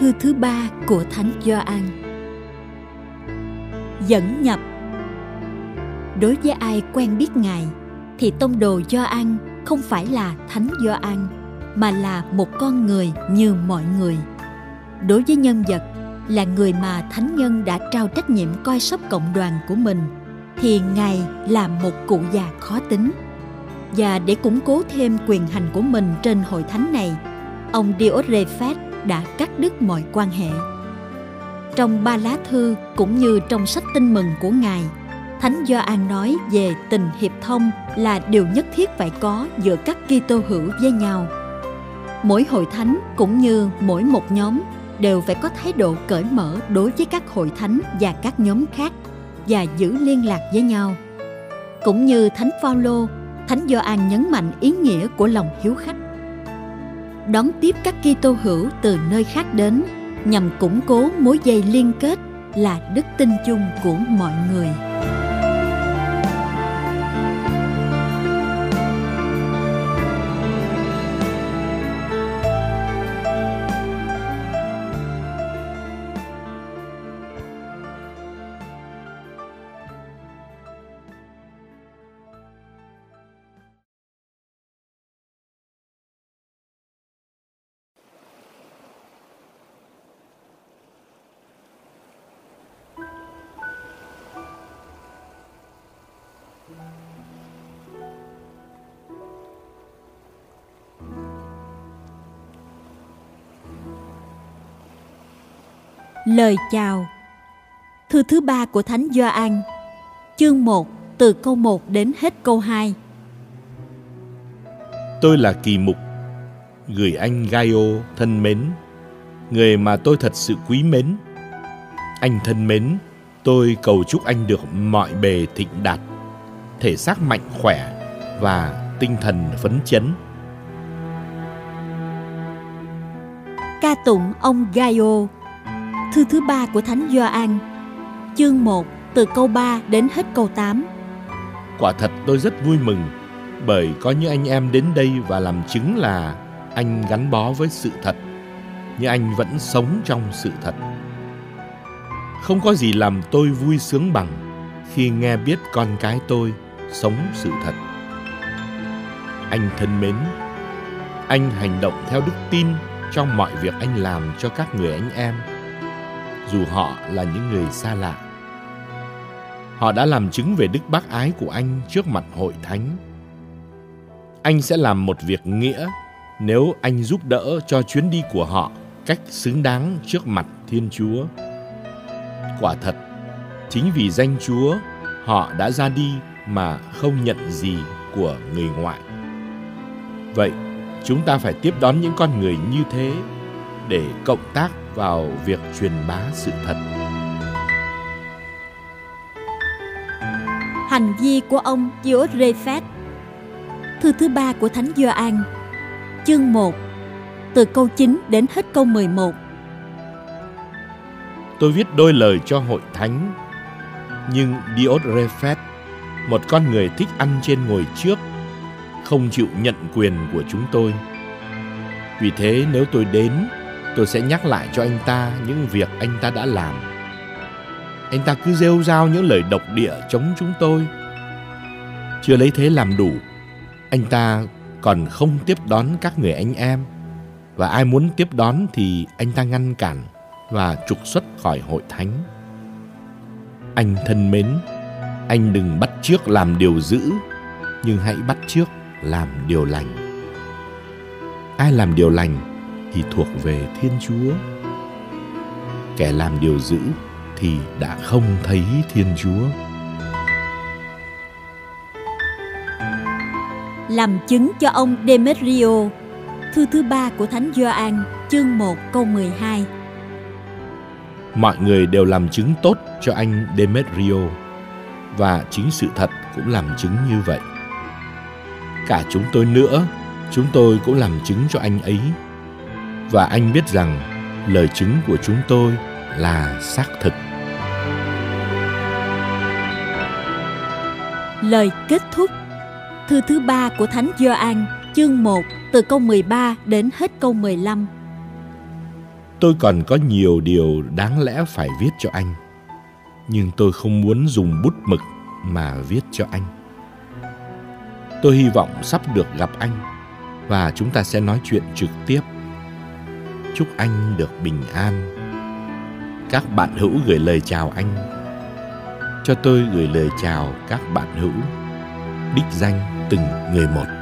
Thư thứ ba của Thánh Gioan. Dẫn nhập Đối với ai quen biết Ngài, thì tông đồ Gioan không phải là Thánh Gioan, mà là một con người như mọi người. Đối với nhân vật, là người mà thánh nhân đã trao trách nhiệm coi sóc cộng đoàn của mình, thì ngài là một cụ già khó tính và để củng cố thêm quyền hành của mình trên hội thánh này, ông Diotrephes đã cắt đứt mọi quan hệ trong ba lá thư cũng như trong sách tin mừng của ngài thánh Gioan nói về tình hiệp thông là điều nhất thiết phải có giữa các Kitô hữu với nhau mỗi hội thánh cũng như mỗi một nhóm đều phải có thái độ cởi mở đối với các hội thánh và các nhóm khác và giữ liên lạc với nhau. Cũng như Thánh Phaolô, Thánh Gioan nhấn mạnh ý nghĩa của lòng hiếu khách. Đón tiếp các Kitô hữu từ nơi khác đến, nhằm củng cố mối dây liên kết là đức tin chung của mọi người. Lời chào. Thư thứ ba của Thánh Gioan Chương 1 từ câu 1 đến hết câu 2 Tôi là Kỳ Mục Gửi anh Gaio thân mến Người mà tôi thật sự quý mến. Anh thân mến Tôi cầu chúc anh được mọi bề thịnh đạt Thể xác mạnh khỏe Và tinh thần phấn chấn. Ca tụng ông Gaio Thư thứ ba của Thánh Gioan, chương 1 từ câu 3 đến hết câu 8. Quả thật tôi rất vui mừng bởi có những anh em đến đây và làm chứng là anh gắn bó với sự thật, nhưng anh vẫn sống trong sự thật. Không có gì làm tôi vui sướng bằng khi nghe biết con cái tôi sống sự thật. Anh thân mến, anh hành động theo đức tin trong mọi việc anh làm cho các người anh em dù họ là những người xa lạ. Họ đã làm chứng về đức bác ái của anh trước mặt hội thánh. Anh sẽ làm một việc nghĩa nếu anh giúp đỡ cho chuyến đi của họ cách xứng đáng trước mặt Thiên Chúa. Quả thật, chính vì danh Chúa, họ đã ra đi mà không nhận gì của người ngoại. Vậy, chúng ta phải tiếp đón những con người như thế để cộng tác vào việc truyền bá sự thật. Hành vi của ông Diotrephes Thư thứ ba của Thánh Gioan Chương 1 Từ câu 9 đến hết câu 11 Tôi viết đôi lời cho hội thánh Nhưng Diotrephes Một con người thích ăn trên ngồi trước Không chịu nhận quyền của chúng tôi Vì thế nếu tôi đến tôi sẽ nhắc lại cho anh ta những việc anh ta đã làm. Anh ta cứ rêu rao những lời độc địa chống chúng tôi. Chưa lấy thế làm đủ, anh ta còn không tiếp đón các người anh em. Và ai muốn tiếp đón thì anh ta ngăn cản và trục xuất khỏi hội thánh. Anh thân mến, anh đừng bắt trước làm điều dữ, nhưng hãy bắt trước làm điều lành. Ai làm điều lành thì thuộc về Thiên Chúa. Kẻ làm điều dữ thì đã không thấy Thiên Chúa. Làm chứng cho ông Demetrio, thư thứ ba của Thánh Gioan, chương 1 câu 12. Mọi người đều làm chứng tốt cho anh Demetrio và chính sự thật cũng làm chứng như vậy. Cả chúng tôi nữa, chúng tôi cũng làm chứng cho anh ấy và anh biết rằng lời chứng của chúng tôi là xác thực. Lời kết thúc Thư thứ ba của Thánh Gioan, chương 1, từ câu 13 đến hết câu 15. Tôi còn có nhiều điều đáng lẽ phải viết cho anh, nhưng tôi không muốn dùng bút mực mà viết cho anh. Tôi hy vọng sắp được gặp anh và chúng ta sẽ nói chuyện trực tiếp. Chúc anh được bình an. Các bạn hữu gửi lời chào anh. Cho tôi gửi lời chào các bạn hữu. Đích danh từng người một.